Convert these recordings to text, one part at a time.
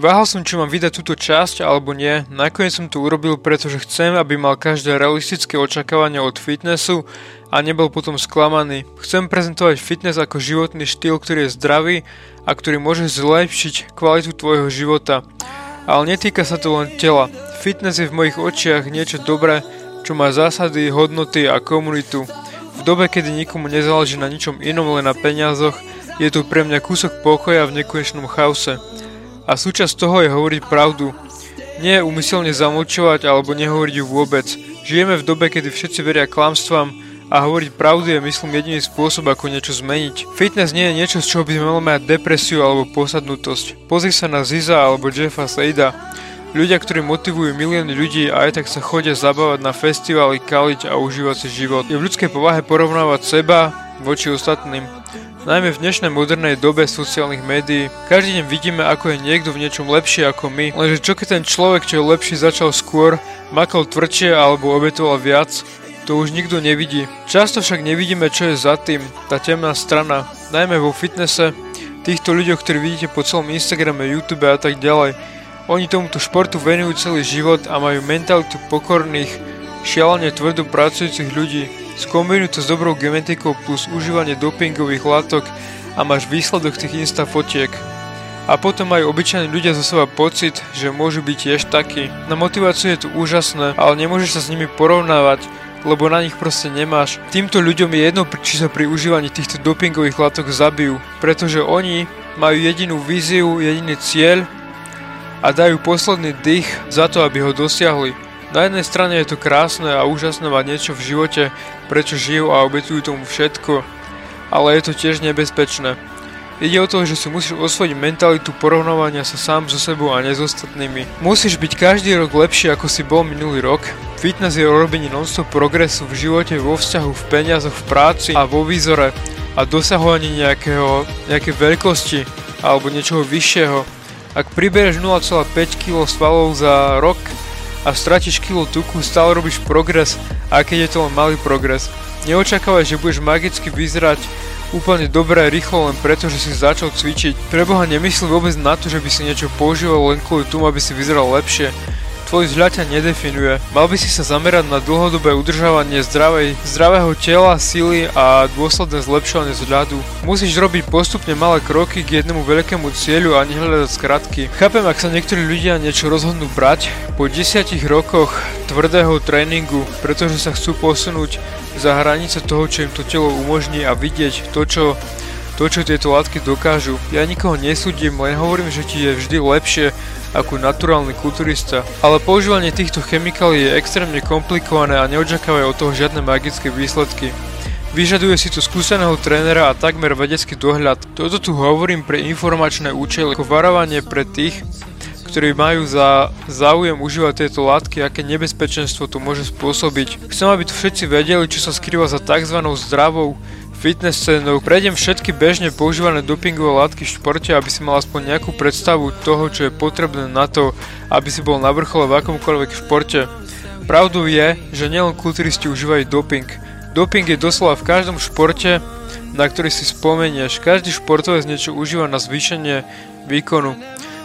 Váhal som, či mám vydať túto časť alebo nie, nakoniec som to urobil, pretože chcem, aby mal každé realistické očakávania od fitnessu a nebol potom sklamaný. Chcem prezentovať fitness ako životný štýl, ktorý je zdravý a ktorý môže zlepšiť kvalitu tvojho života. Ale netýka sa to len tela. Fitness je v mojich očiach niečo dobré, čo má zásady, hodnoty a komunitu. V dobe, kedy nikomu nezáleží na ničom inom, len na peniazoch, je to pre mňa kúsok pokoja v nekonečnom chaose. A súčasť toho je hovoriť pravdu. Nie umyselne zamlčovať alebo nehovoriť ju vôbec. Žijeme v dobe, kedy všetci veria klamstvám a hovoriť pravdu je myslím jediný spôsob, ako niečo zmeniť. Fitness nie je niečo, z čoho by sme mali mať depresiu alebo posadnutosť. Pozri sa na Ziza alebo Jeffa Seida. Ľudia, ktorí motivujú milióny ľudí a aj tak sa chodia zabávať na festivály, kaliť a užívať si život. Je v ľudskej povahe porovnávať seba voči ostatným. Najmä v dnešnej modernej dobe sociálnych médií, každý deň vidíme, ako je niekto v niečom lepší ako my, lenže čo keď ten človek, čo je lepší, začal skôr, makal tvrdšie alebo obetoval viac, to už nikto nevidí. Často však nevidíme, čo je za tým, tá temná strana, najmä vo fitnesse, týchto ľuďoch, ktorí vidíte po celom Instagrame, YouTube a tak ďalej. Oni tomuto športu venujú celý život a majú mentalitu pokorných, šialene tvrdo pracujúcich ľudí, Skombinuj to s dobrou genetikou plus užívanie dopingových látok a máš výsledok tých insta fotiek. A potom majú obyčajní ľudia zo seba pocit, že môžu byť tiež takí. Na motiváciu je to úžasné, ale nemôžeš sa s nimi porovnávať, lebo na nich proste nemáš. Týmto ľuďom je jedno, či sa pri užívaní týchto dopingových látok zabijú, pretože oni majú jedinú víziu, jediný cieľ a dajú posledný dých za to, aby ho dosiahli. Na jednej strane je to krásne a úžasné mať niečo v živote, prečo žijú a obetujú tomu všetko, ale je to tiež nebezpečné. Ide o to, že si musíš osvojiť mentalitu porovnávania sa sám so sebou a ne s ostatnými. Musíš byť každý rok lepší ako si bol minulý rok. Fitness je o robení non-stop progresu v živote, vo vzťahu, v peniazoch, v práci a vo výzore a dosahovaní nejakého, nejakej veľkosti alebo niečoho vyššieho. Ak priberieš 0,5 kg svalov za rok, a stratíš kilo tuku, stále robíš progres, a keď je to len malý progres. Neočakávaj, že budeš magicky vyzerať úplne dobré rýchlo len preto, že si začal cvičiť. Preboha nemyslí vôbec na to, že by si niečo používal len kvôli tomu, aby si vyzeral lepšie. Tvoj vzhľad ťa nedefinuje. Mal by si sa zamerať na dlhodobé udržávanie zdravej, zdravého tela, síly a dôsledné zlepšovanie vzhľadu. Musíš robiť postupne malé kroky k jednému veľkému cieľu a nehľadať skratky. Chápem, ak sa niektorí ľudia niečo rozhodnú brať po 10 rokoch tvrdého tréningu, pretože sa chcú posunúť za hranice toho, čo im to telo umožní a vidieť to, čo to, čo tieto látky dokážu. Ja nikoho nesúdim, len hovorím, že ti je vždy lepšie ako naturálny kulturista. Ale používanie týchto chemikálií je extrémne komplikované a neočakávajú od toho žiadne magické výsledky. Vyžaduje si tu skúseného trénera a takmer vedecký dohľad. Toto tu hovorím pre informačné účely, ako varovanie pre tých, ktorí majú za záujem užívať tieto látky, aké nebezpečenstvo to môže spôsobiť. Chcem, aby tu všetci vedeli, čo sa skrýva za tzv. zdravou fitness scénou. Prejdem všetky bežne používané dopingové látky v športe, aby si mal aspoň nejakú predstavu toho, čo je potrebné na to, aby si bol na vrchole v akomkoľvek športe. Pravdou je, že nielen kulturisti užívajú doping. Doping je doslova v každom športe, na ktorý si spomenieš. Každý športovec niečo užíva na zvýšenie výkonu.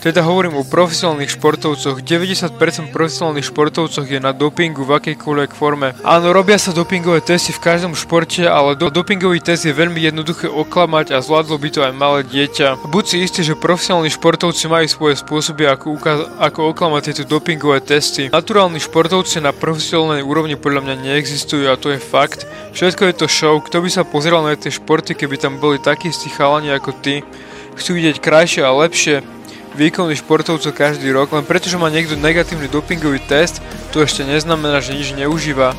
Teda hovorím o profesionálnych športovcoch. 90% profesionálnych športovcoch je na dopingu v akejkoľvek forme. Áno, robia sa dopingové testy v každom športe, ale do- dopingový test je veľmi jednoduché oklamať a zvládlo by to aj malé dieťa. Buď si istý, že profesionálni športovci majú svoje spôsoby, ako, ukaz- ako oklamať tieto dopingové testy. Naturálni športovci na profesionálnej úrovni podľa mňa neexistujú a to je fakt. Všetko je to show, kto by sa pozeral na tie športy, keby tam boli takí istí chalani ako ty. Chcú vidieť krajšie a lepšie, výkonných športovcov každý rok, len pretože má niekto negatívny dopingový test, to ešte neznamená, že nič neužíva.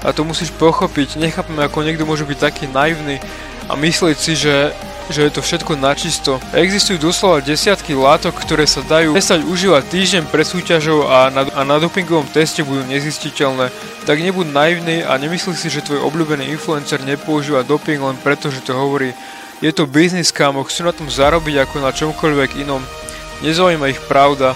A to musíš pochopiť, nechápem ako niekto môže byť taký naivný a myslieť si, že, že je to všetko načisto. Existujú doslova desiatky látok, ktoré sa dajú prestať užívať týždeň pred súťažou a na, a na dopingovom teste budú nezistiteľné. Tak nebuď naivný a nemyslí si, že tvoj obľúbený influencer nepoužíva doping len preto, že to hovorí. Je to biznis, kámo, chcú na tom zarobiť ako na čomkoľvek inom. Nezaujíma ich pravda.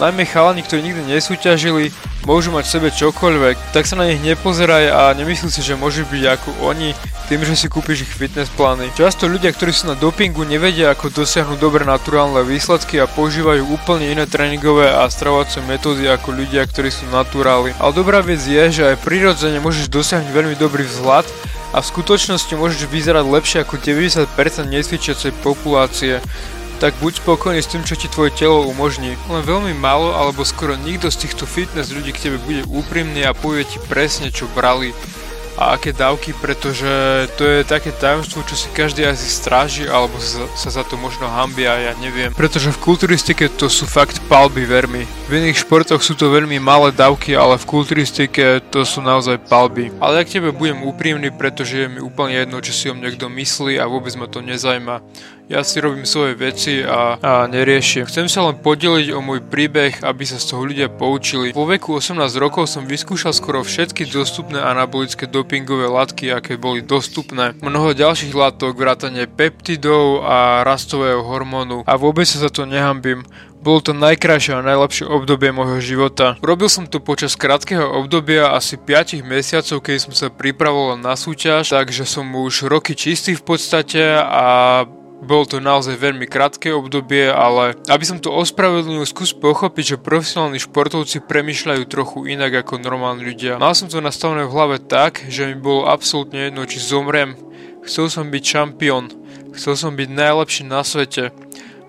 Najmä chalani, ktorí nikdy nesúťažili, môžu mať v sebe čokoľvek, tak sa na nich nepozeraj a nemyslí si, že môže byť ako oni, tým, že si kúpiš ich fitness plány. Často ľudia, ktorí sú na dopingu, nevedia, ako dosiahnuť dobré naturálne výsledky a používajú úplne iné tréningové a stravovacie metódy ako ľudia, ktorí sú naturáli. Ale dobrá vec je, že aj prirodzene môžeš dosiahnuť veľmi dobrý vzhľad a v skutočnosti môžeš vyzerať lepšie ako 90% nesvičiacej populácie tak buď spokojný s tým, čo ti tvoje telo umožní. Len veľmi málo alebo skoro nikto z týchto fitness ľudí k tebe bude úprimný a povie ti presne, čo brali a aké dávky, pretože to je také tajomstvo, čo si každý asi stráži, alebo sa, za to možno hambia, ja neviem. Pretože v kulturistike to sú fakt palby vermi. V iných športoch sú to veľmi malé dávky, ale v kulturistike to sú naozaj palby. Ale ja k tebe budem úprimný, pretože je mi úplne jedno, čo si o mne kto myslí a vôbec ma to nezaujíma. Ja si robím svoje veci a, a neriešim. Chcem sa len podeliť o môj príbeh, aby sa z toho ľudia poučili. Vo veku 18 rokov som vyskúšal skoro všetky dostupné anabolické dopingové látky, aké boli dostupné. Mnoho ďalších látok, vrátane peptidov a rastového hormónu. A vôbec sa za to nehambím. Bolo to najkrajšie a najlepšie obdobie môjho života. Robil som to počas krátkeho obdobia asi 5 mesiacov, keď som sa pripravoval na súťaž, takže som už roky čistý v podstate a bolo to naozaj veľmi krátke obdobie, ale aby som to ospravedlnil, skús pochopiť, že profesionálni športovci premyšľajú trochu inak ako normálni ľudia. Mal som to nastavené v hlave tak, že mi bolo absolútne jedno, či zomrem. Chcel som byť šampión. Chcel som byť najlepší na svete.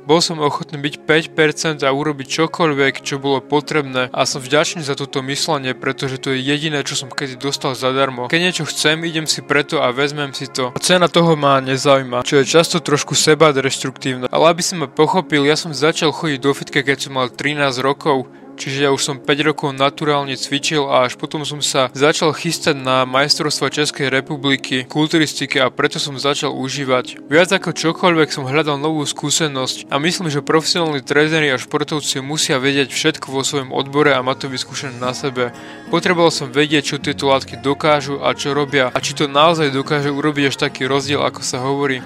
Bol som ochotný byť 5% a urobiť čokoľvek, čo bolo potrebné a som vďačný za toto myslenie, pretože to je jediné, čo som kedy dostal zadarmo. Keď niečo chcem, idem si preto a vezmem si to. A cena toho ma nezaujíma, čo je často trošku seba destruktívne. Ale aby si ma pochopil, ja som začal chodiť do fitka, keď som mal 13 rokov Čiže ja už som 5 rokov naturálne cvičil a až potom som sa začal chystať na majstrovstva Českej republiky kulturistike a preto som začal užívať. Viac ako čokoľvek som hľadal novú skúsenosť a myslím, že profesionálni tréneri a športovci musia vedieť všetko vo svojom odbore a mať to vyskúšené na sebe. Potreboval som vedieť, čo tieto látky dokážu a čo robia a či to naozaj dokáže urobiť až taký rozdiel, ako sa hovorí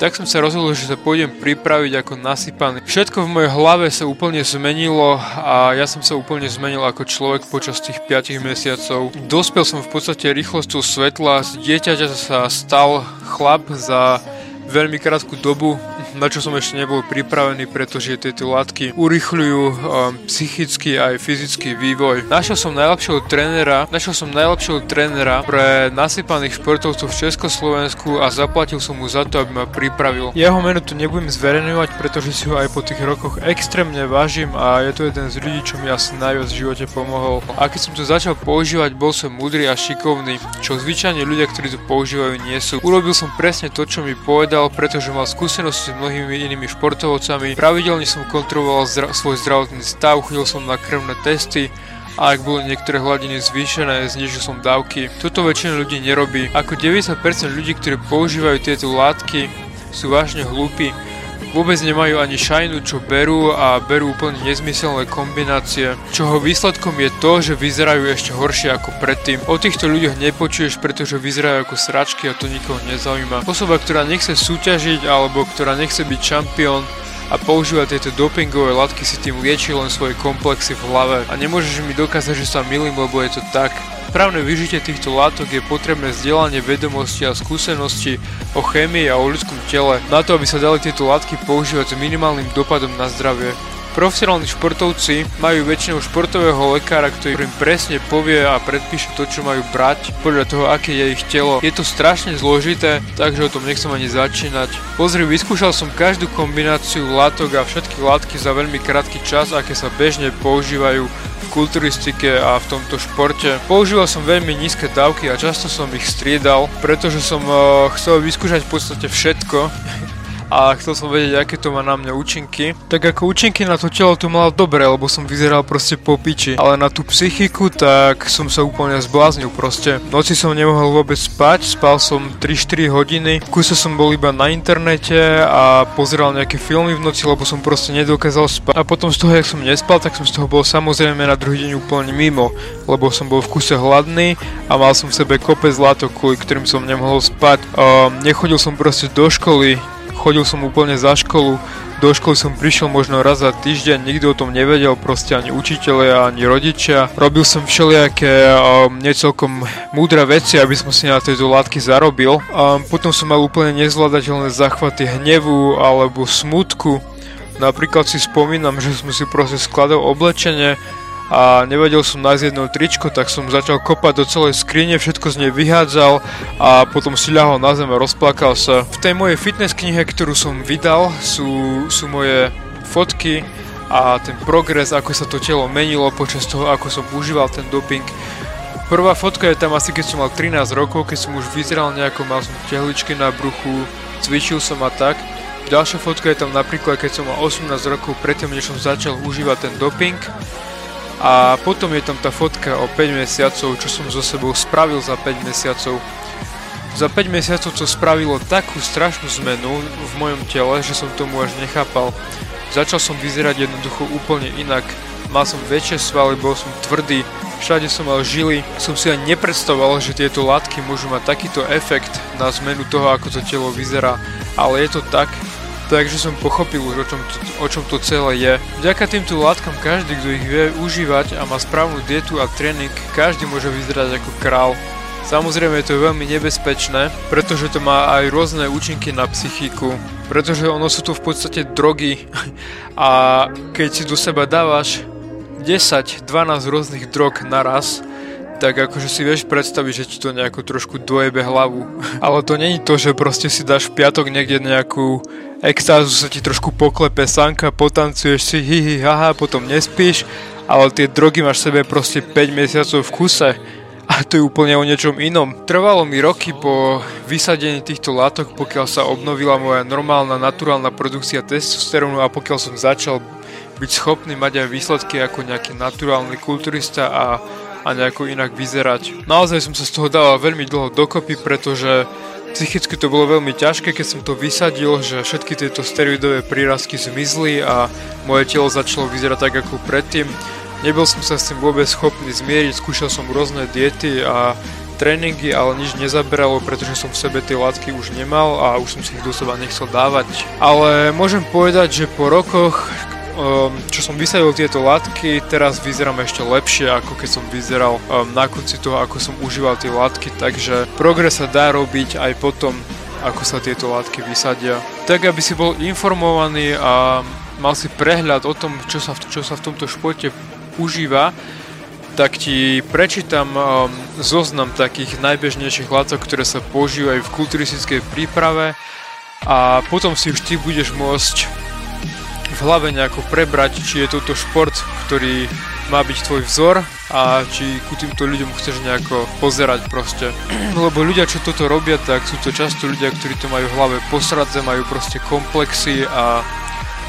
tak som sa rozhodol, že sa pôjdem pripraviť ako nasypaný. Všetko v mojej hlave sa úplne zmenilo a ja som sa úplne zmenil ako človek počas tých 5 mesiacov. Dospel som v podstate rýchlosťou svetla, z dieťaťa sa stal chlap za veľmi krátku dobu, na čo som ešte nebol pripravený, pretože tieto látky urychľujú um, psychický aj fyzický vývoj. Našiel som najlepšieho trénera, našiel som najlepšieho trénera pre nasypaných športovcov v Československu a zaplatil som mu za to, aby ma pripravil. Jeho meno tu nebudem zverejňovať, pretože si ho aj po tých rokoch extrémne vážim a je to jeden z ľudí, čo mi asi najviac v živote pomohol. A keď som to začal používať, bol som múdry a šikovný, čo zvyčajne ľudia, ktorí to používajú, nie sú. Urobil som presne to, čo mi povedal, pretože mal skúsenosti mnohými inými športovcami. Pravidelne som kontroloval zdra- svoj zdravotný stav, chodil som na krvné testy, a ak boli niektoré hladiny zvýšené, znižil som dávky. Toto väčšina ľudí nerobí. Ako 90% ľudí, ktorí používajú tieto látky, sú vážne hlúpi vôbec nemajú ani šajnu, čo berú a berú úplne nezmyselné kombinácie, čoho výsledkom je to, že vyzerajú ešte horšie ako predtým. O týchto ľuďoch nepočuješ, pretože vyzerajú ako sračky a to nikoho nezaujíma. Osoba, ktorá nechce súťažiť alebo ktorá nechce byť šampión, a používa tieto dopingové látky si tým lieči len svoje komplexy v hlave. A nemôžeš mi dokázať, že sa milím, lebo je to tak správne využitie týchto látok je potrebné vzdelanie vedomosti a skúsenosti o chémii a o ľudskom tele na to, aby sa dali tieto látky používať s minimálnym dopadom na zdravie. Profesionálni športovci majú väčšinou športového lekára, ktorý im presne povie a predpíše to, čo majú brať podľa toho, aké je ich telo. Je to strašne zložité, takže o tom nechcem ani začínať. Pozri, vyskúšal som každú kombináciu látok a všetky látky za veľmi krátky čas, aké sa bežne používajú kulturistike a v tomto športe. Používal som veľmi nízke dávky a často som ich striedal, pretože som uh, chcel vyskúšať v podstate všetko a chcel som vedieť, aké to má na mňa účinky. Tak ako účinky na to telo to malo dobre, lebo som vyzeral proste po piči. Ale na tú psychiku, tak som sa úplne zbláznil proste. V noci som nemohol vôbec spať, spal som 3-4 hodiny. V kuse som bol iba na internete a pozeral nejaké filmy v noci, lebo som proste nedokázal spať. A potom z toho, jak som nespal, tak som z toho bol samozrejme na druhý deň úplne mimo, lebo som bol v kuse hladný a mal som v sebe kopec látok, kvôli ktorým som nemohol spať. Um, nechodil som proste do školy, chodil som úplne za školu, do školy som prišiel možno raz za týždeň, nikto o tom nevedel, proste ani učiteľia, ani rodičia. Robil som všelijaké um, necelkom múdre veci, aby som si na tejto látky zarobil. Um, potom som mal úplne nezvládateľné zachvaty hnevu alebo smutku. Napríklad si spomínam, že som si proste skladal oblečenie a nevedel som nájsť jedno tričko, tak som začal kopať do celej skrine, všetko z nej vyhádzal a potom si ľahol na zem a rozplakal sa. V tej mojej fitness knihe, ktorú som vydal, sú, sú moje fotky a ten progres, ako sa to telo menilo počas toho, ako som užíval ten doping. Prvá fotka je tam asi keď som mal 13 rokov, keď som už vyzeral nejako, mal som tehličky na bruchu, cvičil som a tak. Ďalšia fotka je tam napríklad, keď som mal 18 rokov predtým, než som začal užívať ten doping. A potom je tam tá fotka o 5 mesiacov, čo som so sebou spravil za 5 mesiacov. Za 5 mesiacov to spravilo takú strašnú zmenu v mojom tele, že som tomu až nechápal. Začal som vyzerať jednoducho úplne inak. Mal som väčšie svaly, bol som tvrdý, všade som mal žily. Som si ani nepredstavoval, že tieto látky môžu mať takýto efekt na zmenu toho, ako to telo vyzerá. Ale je to tak, Takže som pochopil už o čom, to, o čom to celé je. Vďaka týmto látkam každý, kto ich vie užívať a má správnu dietu a tréning, každý môže vyzerať ako král. Samozrejme je to veľmi nebezpečné, pretože to má aj rôzne účinky na psychiku, pretože ono sú to v podstate drogy a keď si do seba dávaš 10-12 rôznych drog naraz, tak akože si vieš predstaviť, že ti to nejako trošku dojebe hlavu. Ale to není to, že proste si dáš v piatok niekde nejakú extázu, sa ti trošku poklepe sanka, potancuješ si hihi haha, potom nespíš, ale tie drogy máš v sebe proste 5 mesiacov v kuse. A to je úplne o niečom inom. Trvalo mi roky po vysadení týchto látok, pokiaľ sa obnovila moja normálna, naturálna produkcia testosterónu a pokiaľ som začal byť schopný mať aj výsledky ako nejaký naturálny kulturista a a nejako inak vyzerať. Naozaj som sa z toho dával veľmi dlho dokopy, pretože psychicky to bolo veľmi ťažké, keď som to vysadil, že všetky tieto steroidové prírazky zmizli a moje telo začalo vyzerať tak ako predtým. Nebol som sa s tým vôbec schopný zmieriť, skúšal som rôzne diety a tréningy, ale nič nezaberalo, pretože som v sebe tie látky už nemal a už som si ich do seba nechcel dávať. Ale môžem povedať, že po rokoch, um, čo som vysadil tieto látky, teraz vyzerám ešte lepšie, ako keď som vyzeral um, na konci toho, ako som užíval tie látky, takže progres sa dá robiť aj potom, ako sa tieto látky vysadia. Tak, aby si bol informovaný a mal si prehľad o tom, čo sa, čo sa v tomto športe užíva, tak ti prečítam um, zoznam takých najbežnejších látok, ktoré sa používajú v kulturistickej príprave a potom si už ty budeš môcť v hlave nejako prebrať, či je toto šport, ktorý má byť tvoj vzor a či ku týmto ľuďom chceš nejako pozerať proste. Lebo ľudia, čo toto robia, tak sú to často ľudia, ktorí to majú v hlave posradze, majú proste komplexy a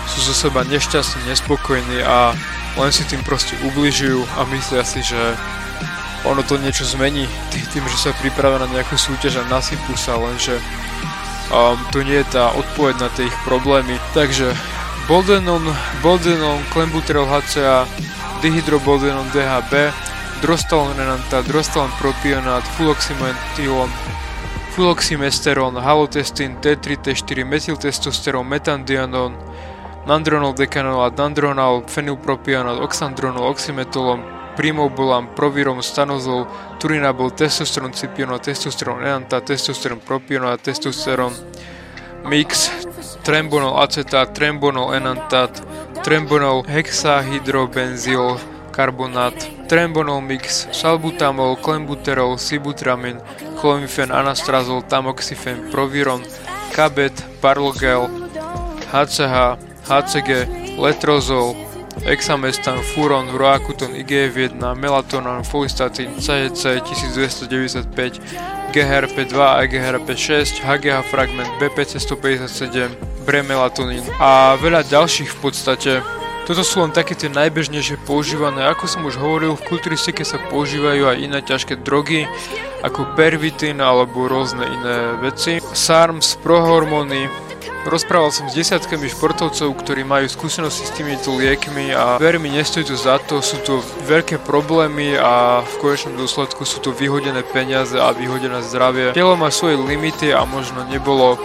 sú zo seba nešťastní, nespokojní a len si tým proste ubližujú a myslia si, že ono to niečo zmení tým, že sa pripravia na nejakú súťaž a nasypú sa, lenže um, to nie je tá odpoveď na tie ich problémy. Takže Boldenon, Boldenon, Klembuterol HCA, Dihydroboldenon DHB, Drostalon Renanta, Drostalon Propionát, Fuloximethylon, Fuloximesteron, Halotestin, T3, T4, Metyltestosterón, Metandianon, Nandronol dekanolát, Nandronal, Fenylpropionát, Oxandronol, Oxymetolom, Primobolam, Provirom, Stanozol, Turinabol, Testosterón, Cipionol, Testosterón Enanta, Testosterón Propionát, Testosterón Mix, trembonol acetát, trembonol enantát, trembonol hexahydrobenzyl karbonát, trembonol mix, salbutamol, klembuterol, sibutramin, clomifen, anastrazol, tamoxifen, proviron, kabet, parlogel, HCH, HCG, letrozol, examestan, furon, roakuton, IGF-1, melatonon, folistatin, CHC 1295, GHRP2 a GHRP6, HGH fragment, BPC 157, bremelatonín a veľa ďalších v podstate. Toto sú len také tie najbežnejšie používané. Ako som už hovoril, v kulturistike sa používajú aj iné ťažké drogy, ako pervitin alebo rôzne iné veci. SARMS, prohormóny, Rozprával som s desiatkami športovcov, ktorí majú skúsenosti s týmito liekmi a ver mi, nestojí to za to, sú to veľké problémy a v konečnom dôsledku sú to vyhodené peniaze a vyhodené zdravie. Telo má svoje limity a možno nebolo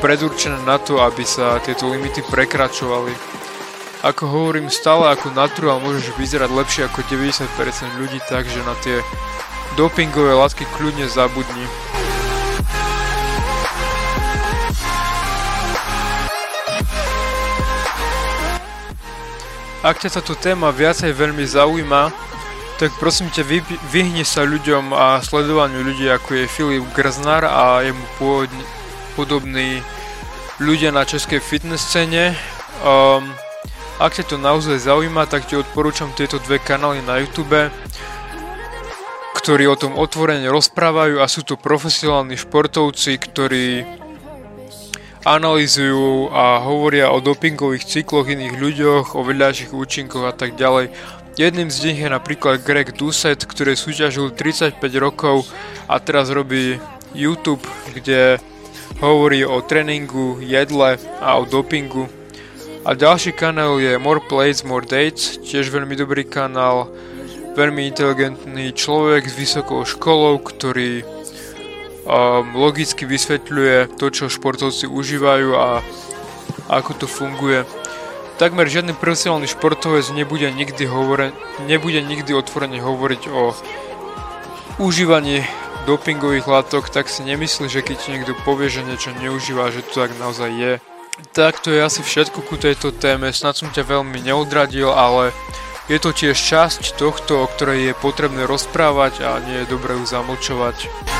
predurčené na to, aby sa tieto limity prekračovali. Ako hovorím, stále ako natural môžeš vyzerať lepšie ako 90% ľudí, takže na tie dopingové látky kľudne zabudni. Ak ťa táto téma viacej veľmi zaujíma, tak prosím ťa vyhni sa ľuďom a sledovaniu ľudí ako je Filip Grznár a jemu pôvodne, podobní ľudia na českej fitness scéne. Um, ak ťa to naozaj zaujíma, tak ti odporúčam tieto dve kanály na YouTube, ktorí o tom otvorene rozprávajú a sú to profesionálni športovci, ktorí analýzujú a hovoria o dopingových cykloch iných ľuďoch, o vedľajších účinkoch a tak ďalej. Jedným z nich je napríklad Greg Doucet, ktorý súťažil 35 rokov a teraz robí YouTube, kde hovorí o tréningu, jedle a o dopingu. A ďalší kanál je More Plays, More Dates, tiež veľmi dobrý kanál, veľmi inteligentný človek s vysokou školou, ktorý logicky vysvetľuje to, čo športovci užívajú a ako to funguje. Takmer žiadny profesionálny športovec nebude nikdy, hovore, nebude nikdy otvorene hovoriť o užívaní dopingových látok, tak si nemyslí, že keď ti niekto povie, že niečo neužíva, že to tak naozaj je. Tak to je asi všetko ku tejto téme, snad som ťa veľmi neodradil, ale je to tiež časť tohto, o ktorej je potrebné rozprávať a nie je dobré ju zamlčovať.